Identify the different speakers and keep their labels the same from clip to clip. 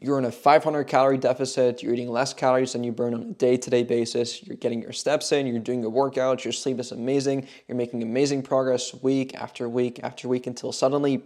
Speaker 1: you're in a 500 calorie deficit, you're eating less calories than you burn on a day to day basis, you're getting your steps in, you're doing your workouts, your sleep is amazing, you're making amazing progress week after week after week until suddenly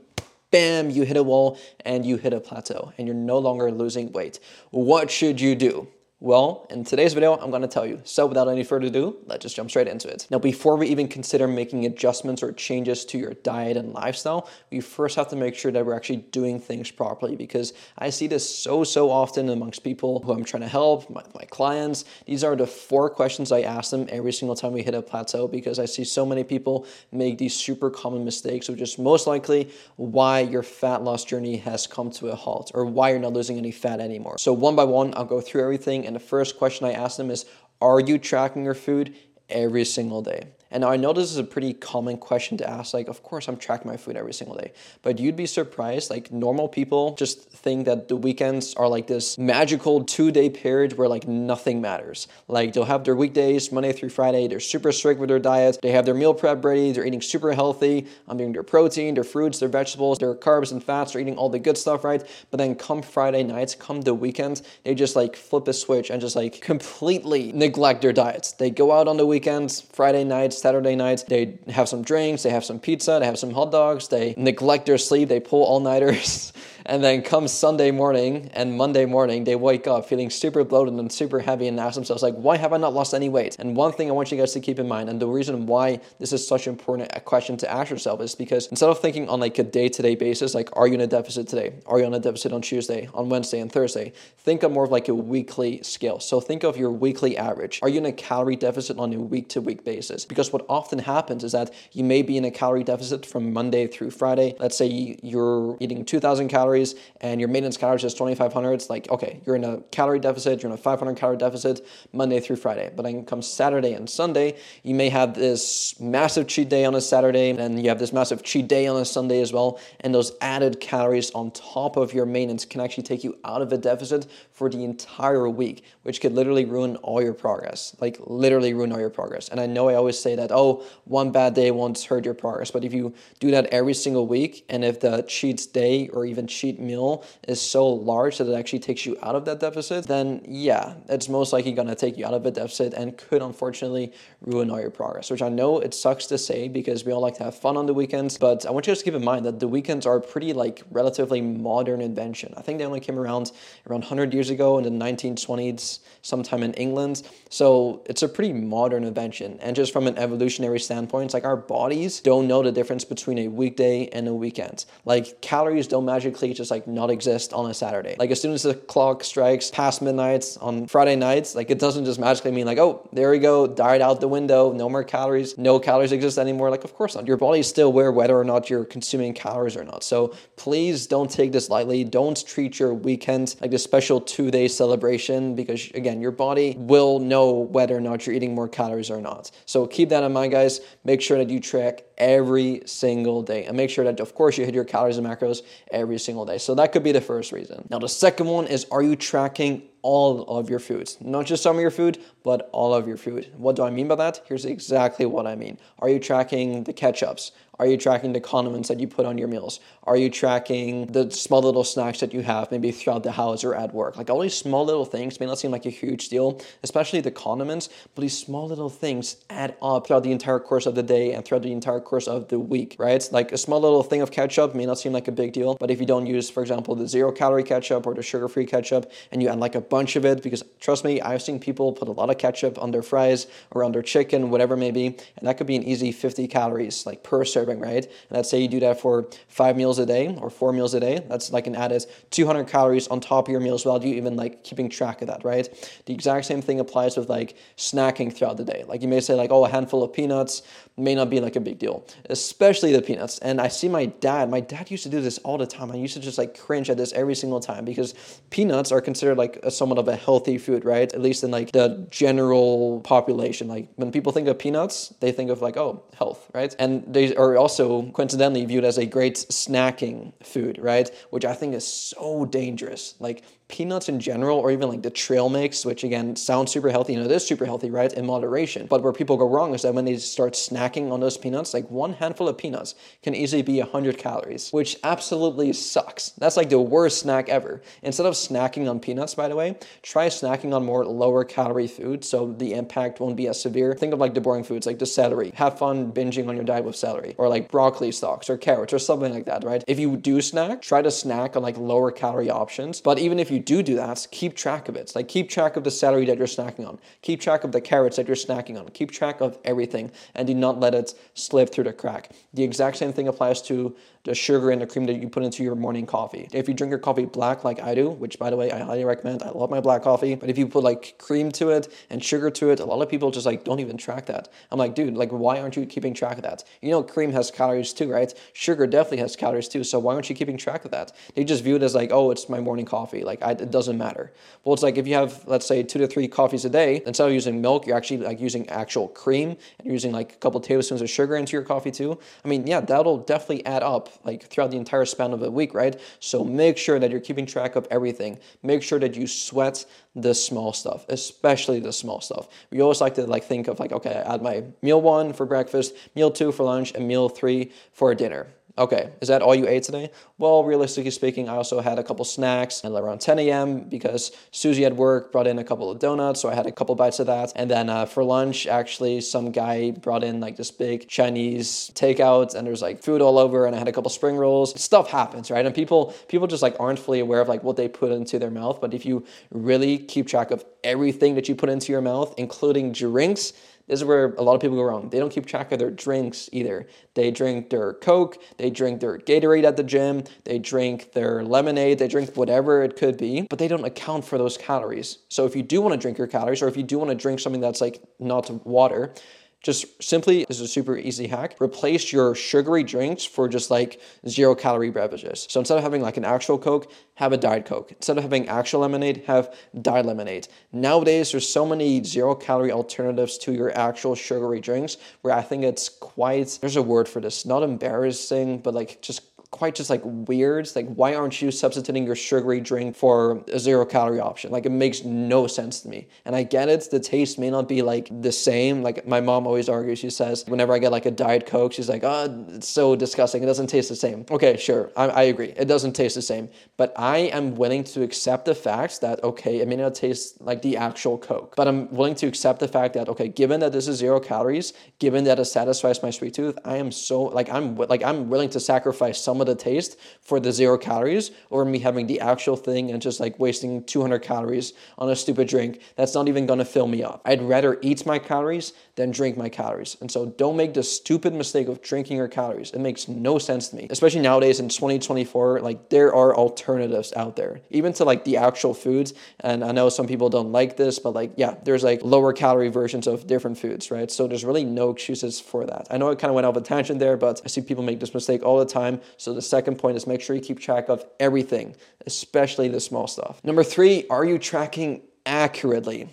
Speaker 1: bam, you hit a wall and you hit a plateau and you're no longer losing weight. What should you do? Well, in today's video, I'm gonna tell you. So without any further ado, let's just jump straight into it. Now, before we even consider making adjustments or changes to your diet and lifestyle, we first have to make sure that we're actually doing things properly because I see this so, so often amongst people who I'm trying to help, my, my clients. These are the four questions I ask them every single time we hit a plateau because I see so many people make these super common mistakes, which is most likely why your fat loss journey has come to a halt or why you're not losing any fat anymore. So one by one, I'll go through everything and the first question I ask them is Are you tracking your food every single day? And I know this is a pretty common question to ask. Like, of course, I'm tracking my food every single day. But you'd be surprised. Like, normal people just think that the weekends are like this magical two day period where like nothing matters. Like, they'll have their weekdays, Monday through Friday. They're super strict with their diets. They have their meal prep ready. They're eating super healthy. I'm doing their protein, their fruits, their vegetables, their carbs and fats. They're eating all the good stuff, right? But then come Friday nights, come the weekend, they just like flip a switch and just like completely neglect their diets. They go out on the weekends, Friday nights, Saturday nights. They have some drinks, they have some pizza, they have some hot dogs, they neglect their sleep, they pull all nighters. And then come Sunday morning and Monday morning, they wake up feeling super bloated and super heavy and ask themselves, like, why have I not lost any weight? And one thing I want you guys to keep in mind, and the reason why this is such an important uh, question to ask yourself is because instead of thinking on like a day-to-day basis, like, are you in a deficit today? Are you on a deficit on Tuesday, on Wednesday, and Thursday? Think of more of like a weekly scale. So think of your weekly average. Are you in a calorie deficit on a week-to-week basis? Because what often happens is that you may be in a calorie deficit from Monday through Friday. Let's say you're eating 2,000 calories calories and your maintenance calories is 2500 it's like okay you're in a calorie deficit you're in a 500 calorie deficit monday through friday. But then comes saturday and sunday you may have this massive cheat day on a saturday and you have this massive cheat day on a sunday as well. And those added calories on top of your maintenance can actually take you out of a deficit for the entire week which could literally ruin all your progress. Like literally ruin all your progress. And i know i always say that oh one bad day won't hurt your progress. But if you do that every single week and if the cheat day or even cheat meal is so large that it actually takes you out of that deficit, then yeah, it's most likely to take you out of a deficit and could unfortunately ruin all your progress, which I know it sucks to say because we all like to have fun on the weekends, but I want you guys to keep in mind that the weekends are pretty like relatively modern invention. I think they only came around around 100 years ago in the 1920s, sometime in England. So it's a pretty modern invention. And just from an evolutionary standpoint, it's like our bodies don't know the difference between a weekday and a weekend. Like calories don't magically just like not exist on a Saturday. Like as soon as the clock strikes past midnight on Friday nights, like it doesn't just magically mean like, oh, there we go, died out the window, no more calories, no calories exist anymore. Like, of course not. Your body is still aware whether or not you're consuming calories or not. So please don't take this lightly. Don't treat your weekend like this special two day celebration because, again, your body will know whether or not you're eating more calories or not. So keep that in mind, guys. Make sure that you track every single day and make sure that, of course, you hit your calories and macros every single day. So that could be the first reason. Now, the second one is are you tracking all of your foods? Not just some of your food, but all of your food. What do I mean by that? Here's exactly what I mean. Are you tracking the ketchups? Are you tracking the condiments that you put on your meals? Are you tracking the small little snacks that you have maybe throughout the house or at work? Like all these small little things may not seem like a huge deal, especially the condiments, but these small little things add up throughout the entire course of the day and throughout the entire course of the week, right? Like a small little thing of ketchup may not seem like a big deal, but if you don't use, for example, the zero calorie ketchup or the sugar free ketchup and you add like a bunch of it, because trust me, I've seen people put a lot of ketchup on their fries or on their chicken, whatever it may be, and that could be an easy 50 calories like per serving, right? And let's say you do that for five meals a day or four meals a day. That's like an added 200 calories on top of your meals while you even like keeping track of that, right? The exact same thing applies with like snacking throughout the day. Like you may say like, oh, a handful of peanuts may not be like a big deal, especially the peanuts. And I see my dad, my dad used to do this all the time. I used to just like cringe at this every single time because peanuts are considered like a, somewhat of a healthy food, right? At least in like the general population. Like when people think of peanuts, they think of like, oh, health, right? And they are also coincidentally viewed as a great snacking food, right? Which I think is so dangerous. Like peanuts in general, or even like the trail mix, which again sounds super healthy, and it is super healthy, right? In moderation. But where people go wrong is that when they start snacking on those peanuts, like one handful of peanuts can easily be 100 calories, which absolutely sucks. That's like the worst snack ever. Instead of snacking on peanuts, by the way, try snacking on more lower calorie food so the impact won't be as severe. Think of like the boring foods, like the celery. Have fun binging on your diet with celery, or like broccoli stalks, or carrots, or something like that, right? If you do snack, try to snack on like lower calorie options. But even if you do do that, keep track of it. Like keep track of the celery that you're snacking on. Keep track of the carrots that you're snacking on. Keep track of everything and do not let it slip through the crack. The exact same thing applies to the sugar and the cream that you put into your morning coffee. If you drink your coffee black like I do, which by the way I highly recommend, I love my black coffee, but if you put like cream to it and sugar to it, a lot of people just like don't even track that. I'm like, dude, like why aren't you keeping track of that? You know, cream has calories too, right? Sugar definitely has calories too. So why aren't you keeping track of that? They just view it as like, oh, it's my morning coffee. Like I, it doesn't matter. Well, it's like if you have let's say two to three coffees a day, instead of using milk, you're actually like using actual cream and using like a couple tablespoons of sugar into your coffee too. I mean, yeah, that'll definitely add up like throughout the entire span of a week, right? So make sure that you're keeping track of everything. Make sure that you sweat the small stuff, especially the small stuff. We always like to like think of like, okay, I add my meal one for breakfast, meal two for lunch, and meal three for dinner. Okay, is that all you ate today? Well, realistically speaking, I also had a couple snacks and around 10 a.m. because Susie at work brought in a couple of donuts, so I had a couple bites of that. And then uh, for lunch, actually, some guy brought in like this big Chinese takeout, and there's like food all over, and I had a couple spring rolls. Stuff happens, right? And people people just like aren't fully aware of like what they put into their mouth. But if you really keep track of everything that you put into your mouth, including drinks, this is where a lot of people go wrong. They don't keep track of their drinks either. They drink their Coke, they drink their Gatorade at the gym, they drink their lemonade, they drink whatever it could be, but they don't account for those calories. So if you do want to drink your calories, or if you do want to drink something that's like not water, just simply, this is a super easy hack, replace your sugary drinks for just like zero calorie beverages. So instead of having like an actual Coke, have a Diet Coke. Instead of having actual lemonade, have Diet Lemonade. Nowadays, there's so many zero calorie alternatives to your actual sugary drinks where I think it's quite, there's a word for this, not embarrassing, but like just quite just like weird. Like, why aren't you substituting your sugary drink for a zero calorie option? Like, it makes no sense to me. And I get it, the taste may not be like the same. Like, my mom always argues, she says, whenever I get like a Diet Coke, she's like, oh, it's so disgusting. It doesn't taste the same. Okay, sure, I, I agree. It doesn't taste the same. But I am willing to accept the fact that, okay, it may not taste like the actual Coke, but I'm willing to accept the fact that, okay, given that this is zero calories, given that it satisfies my sweet tooth, I am so, like, I'm, like, I'm willing to sacrifice some of the taste for the zero calories over me having the actual thing and just like wasting 200 calories on a stupid drink that's not even gonna fill me up. I'd rather eat my calories than drink my calories. And so don't make the stupid mistake of drinking your calories. It makes no sense to me, especially nowadays in 2024. Like there are alternatives out there, even to like the actual foods. And I know some people don't like this, but like, yeah, there's like lower calorie versions of different foods, right? So there's really no excuses for that. I know I kind of went off a tangent there, but I see people make this mistake all the time. So the second point is make sure you keep track of everything, especially the small stuff. Number three, are you tracking accurately?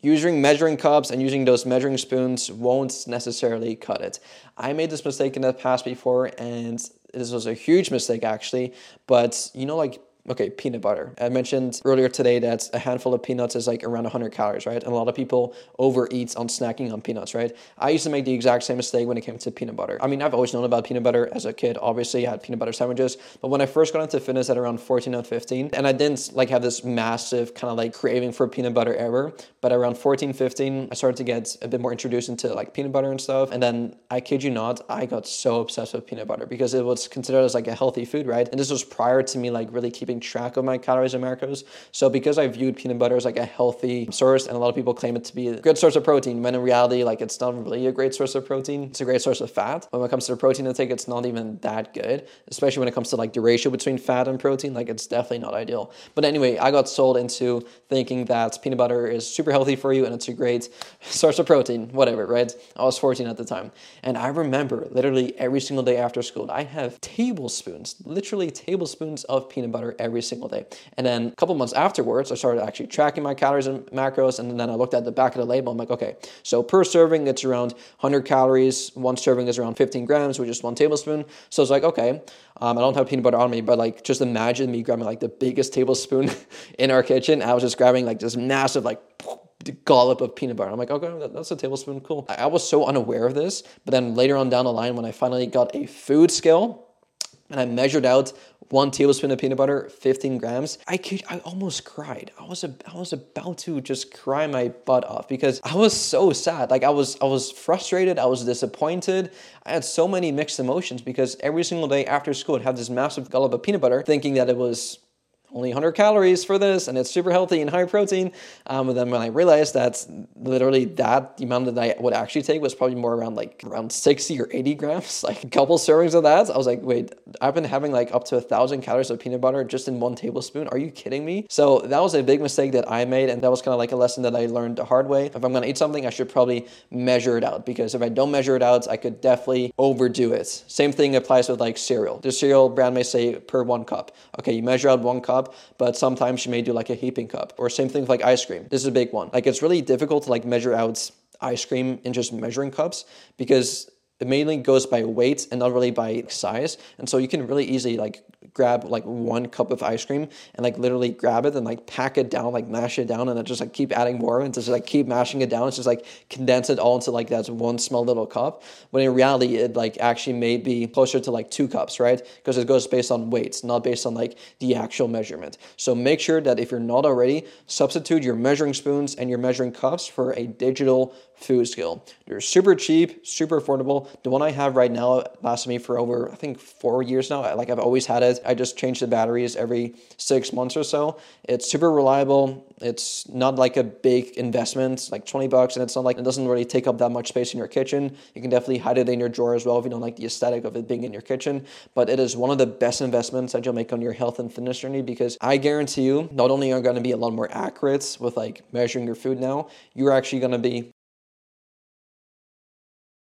Speaker 1: Using measuring cups and using those measuring spoons won't necessarily cut it. I made this mistake in the past before, and this was a huge mistake actually. But you know, like Okay, peanut butter. I mentioned earlier today that a handful of peanuts is like around 100 calories, right? And a lot of people overeat on snacking on peanuts, right? I used to make the exact same mistake when it came to peanut butter. I mean, I've always known about peanut butter as a kid. Obviously, I had peanut butter sandwiches, but when I first got into fitness at around 14 and 15, and I didn't like have this massive kind of like craving for peanut butter ever, but around 14, 15, I started to get a bit more introduced into like peanut butter and stuff. And then I kid you not, I got so obsessed with peanut butter because it was considered as like a healthy food, right? And this was prior to me like really keeping track of my calories and macros. So because I viewed peanut butter as like a healthy source, and a lot of people claim it to be a good source of protein, when in reality, like it's not really a great source of protein. It's a great source of fat. When it comes to the protein intake, it's not even that good, especially when it comes to like the ratio between fat and protein. Like it's definitely not ideal. But anyway, I got sold into thinking that peanut butter is super healthy for you and it's a great source of protein, whatever, right? I was 14 at the time. And I remember literally every single day after school, I have tablespoons, literally tablespoons of peanut butter every single day. And then a couple months afterwards, I started actually tracking my calories and macros. And then I looked at the back of the label. I'm like, okay, so per serving, it's around 100 calories. One serving is around 15 grams, which is one tablespoon. So it's like, okay, um, I don't have peanut butter on me, but like just imagine me grabbing like the biggest tablespoon in our kitchen. I was just grabbing like this massive like dollop of peanut butter. I'm like, okay, that's a tablespoon. Cool. I was so unaware of this, but then later on down the line, when I finally got a food scale and I measured out one tablespoon of peanut butter, 15 grams. I could, I almost cried. I was, a, I was about to just cry my butt off because I was so sad. Like I was, I was frustrated. I was disappointed. I had so many mixed emotions because every single day after school, I'd have this massive gulp of peanut butter, thinking that it was only 100 calories for this and it's super healthy and high protein. Um, and then when I realized that literally that the amount that I would actually take was probably more around like around 60 or 80 grams, like a couple servings of that, I was like, wait, I've been having like up to a thousand calories of peanut butter just in one tablespoon. Are you kidding me? So that was a big mistake that I made. And that was kind of like a lesson that I learned the hard way. If I'm to eat something, I should probably measure it out because if I don't measure it out, I could definitely overdo it. Same thing applies with like cereal. The cereal brand may say per one cup. Okay, you measure out one cup cup, but sometimes you may do like a heaping cup or same thing with like ice cream. This is a big one. Like it's really difficult to like measure out ice cream in just measuring cups because it mainly goes by weight and not really by size. And so you can really easily like grab like one cup of ice cream and like literally grab it and like pack it down, like mash it down, and then just like keep adding more and just like keep mashing it down. It's just like condense it all into like that one small little cup. But in reality, it like actually may be closer to like two cups, right? Because it goes based on weights, not based on like the actual measurement. So make sure that if you're not already, substitute your measuring spoons and your measuring cups for a digital food scale. They're super cheap, super affordable. The one I have right now lasts me for over, I think, four years now. Like I've always had it. I just change the batteries every six months or so. It's super reliable. It's not like a big investment, like 20 bucks, and it's not like it doesn't really take up that much space in your kitchen. You can definitely hide it in your drawer as well if you don't like the aesthetic of it being in your kitchen. But it is one of the best investments that you'll make on your health and fitness journey because I guarantee you, not only are going to be a lot more accurate with like measuring your food now, you're actually going to be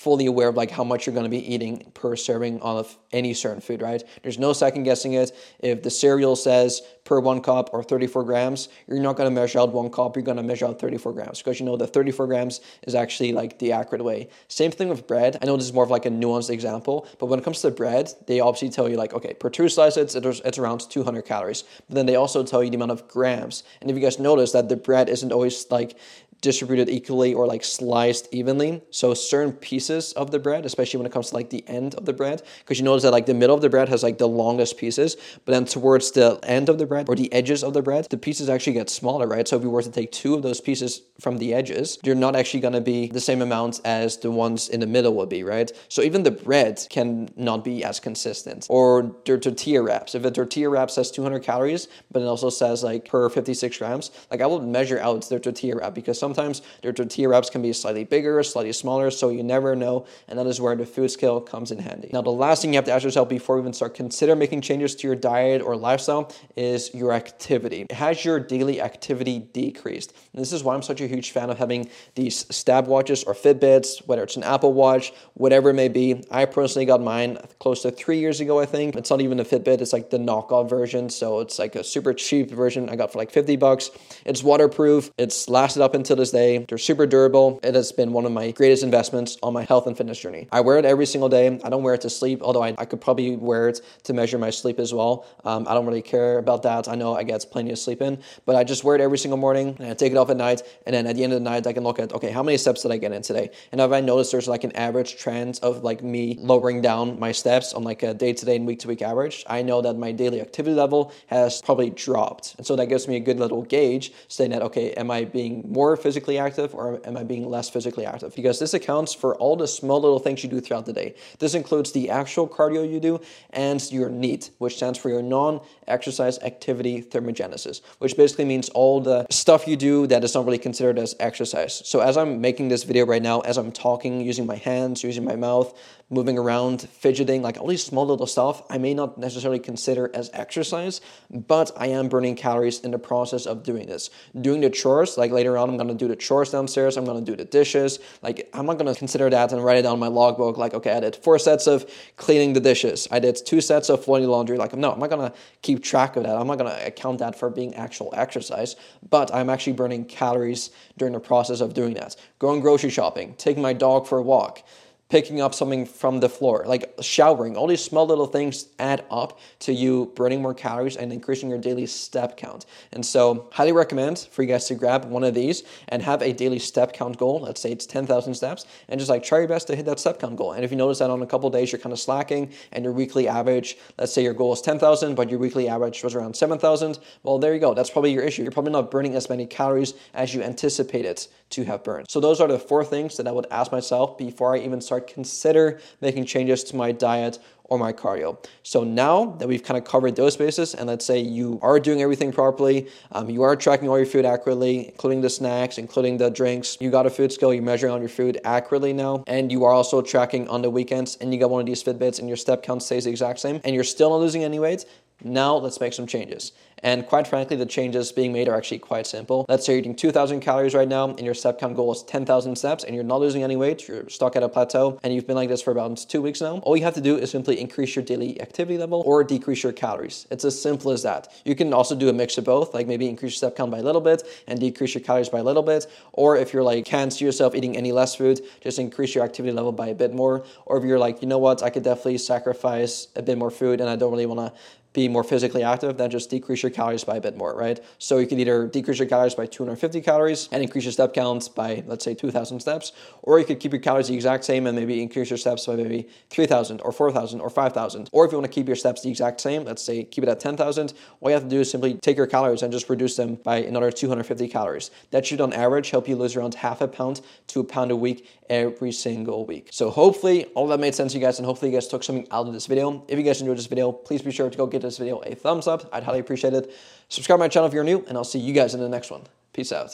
Speaker 1: fully aware of like how much you're going to be eating per serving of any certain food, right? There's no second guessing it. If the cereal says per one cup or 34 grams, you're not going to measure out one cup, you're going to measure out 34 grams because you know that 34 grams is actually like the accurate way. Same thing with bread. I know this is more of like a nuanced example, but when it comes to bread, they obviously tell you like, okay, per two slices, it's, it's around 200 calories. But then they also tell you the amount of grams. And if you guys notice that the bread isn't always like distributed equally or like sliced evenly. So certain pieces of the bread, especially when it comes to like the end of the bread, because you notice that like the middle of the bread has like the longest pieces, but then towards the end of the bread or the edges of the bread, the pieces actually get smaller, right? So if you were to take two of those pieces from the edges, they're not actually going to be the same amount as the ones in the middle would be, right? So even the bread can not be as consistent. Or their tortilla wraps. If a tortilla wrap says 200 calories, but it also says like per 56 grams, like I will measure out their tortilla wrap because some Sometimes their tortilla wraps can be slightly bigger, slightly smaller, so you never know, and that is where the food scale comes in handy. Now, the last thing you have to ask yourself before you even start consider making changes to your diet or lifestyle is your activity. Has your daily activity decreased? And this is why I'm such a huge fan of having these stab watches or Fitbits, whether it's an Apple Watch, whatever it may be. I personally got mine close to three years ago, I think. It's not even a Fitbit, it's like the knockoff version. So it's like a super cheap version I got for like 50 bucks. It's waterproof, it's lasted up until day. They're super durable. It has been one of my greatest investments on my health and fitness journey. I wear it every single day. I don't wear it to sleep, although I, I could probably wear it to measure my sleep as well. Um, I don't really care about that. I know I get plenty of sleep in, but I just wear it every single morning and I take it off at night. And then at the end of the night, I can look at, okay, how many steps did I get in today? And if I notice there's like an average trend of like me lowering down my steps on like a day to day and week to week average, I know that my daily activity level has probably dropped. And so that gives me a good little gauge saying that, okay, am I being more physically active or am I being less physically active? Because this accounts for all the small little things you do throughout the day. This includes the actual cardio you do and your NEAT, which stands for your non exercise activity thermogenesis, which basically means all the stuff you do that is not really considered as exercise. So as I'm making this video right now, as I'm talking, using my hands, using my mouth, moving around, fidgeting, like all these small little stuff, I may not necessarily consider as exercise, but I am burning calories in the process of doing this. Doing the chores, like later on, I'm going gonna do the chores downstairs, I'm gonna do the dishes. Like, I'm not gonna consider that and write it down in my logbook. Like, okay, I did four sets of cleaning the dishes, I did two sets of folding laundry. Like, no, I'm not gonna keep track of that. I'm not gonna account that for being actual exercise, but I'm actually burning calories during the process of doing that. Going grocery shopping, taking my dog for a walk picking up something from the floor, like showering. All these small little things add up to you burning more calories and increasing your daily step count. And so, highly recommend for you guys to grab one of these and have a daily step count goal. Let's say it's 10,000 steps, and just like try your best to hit that step count goal. And if you notice that on a couple days you're kind of slacking and your weekly average, let's say your goal is 10,000, but your weekly average was around 7,000, well, there you go. That's probably your issue. You're probably not burning as many calories as you anticipated to have burned. So, those are the four things that I would ask myself before I even start consider making changes to my diet or my cardio. So now that we've kind of covered those bases, and let's say you are doing everything properly, um, you are tracking all your food accurately, including the snacks, including the drinks, you got a food scale, you're measuring on your food accurately now, and you are also tracking on the weekends, and you got one of these Fitbits, and your step count stays the exact same, and you're still not losing any weight, now let's make some changes. And quite frankly, the changes being made are actually quite simple. Let's say you're eating 2,000 calories right now and your step count goal is 10,000 steps and you're not losing any weight, you're stuck at a plateau and you've been like this for about two weeks now. All you have to do is simply increase your daily activity level or decrease your calories. It's as simple as that. You can also do a mix of both, like maybe increase your step count by a little bit and decrease your calories by a little bit. Or if you're like, can't see yourself eating any less food, just increase your activity level by a bit more. Or if you're like, you know what, I could definitely sacrifice a bit more food and I don't really want to be more physically active, then just decrease your calories by a bit more, right? So you could either decrease your calories by 250 calories and increase your step counts by, let's say, 2,000 steps, or you could keep your calories the exact same and maybe increase your steps by maybe 3,000 or 4,000 or 5,000. Or if you want to keep your steps the exact same, let's say keep it at 10,000, all you have to do is simply take your calories and just reduce them by another 250 calories. That should, on average, help you lose around half a pound to a pound a week every single week. So hopefully all that made sense to you guys and hopefully you guys took something out of this video. If you guys enjoyed this video, please be sure to go get this video a thumbs up. I'd highly appreciate it. Subscribe my channel if you're new and I'll see you guys in the next one. Peace out.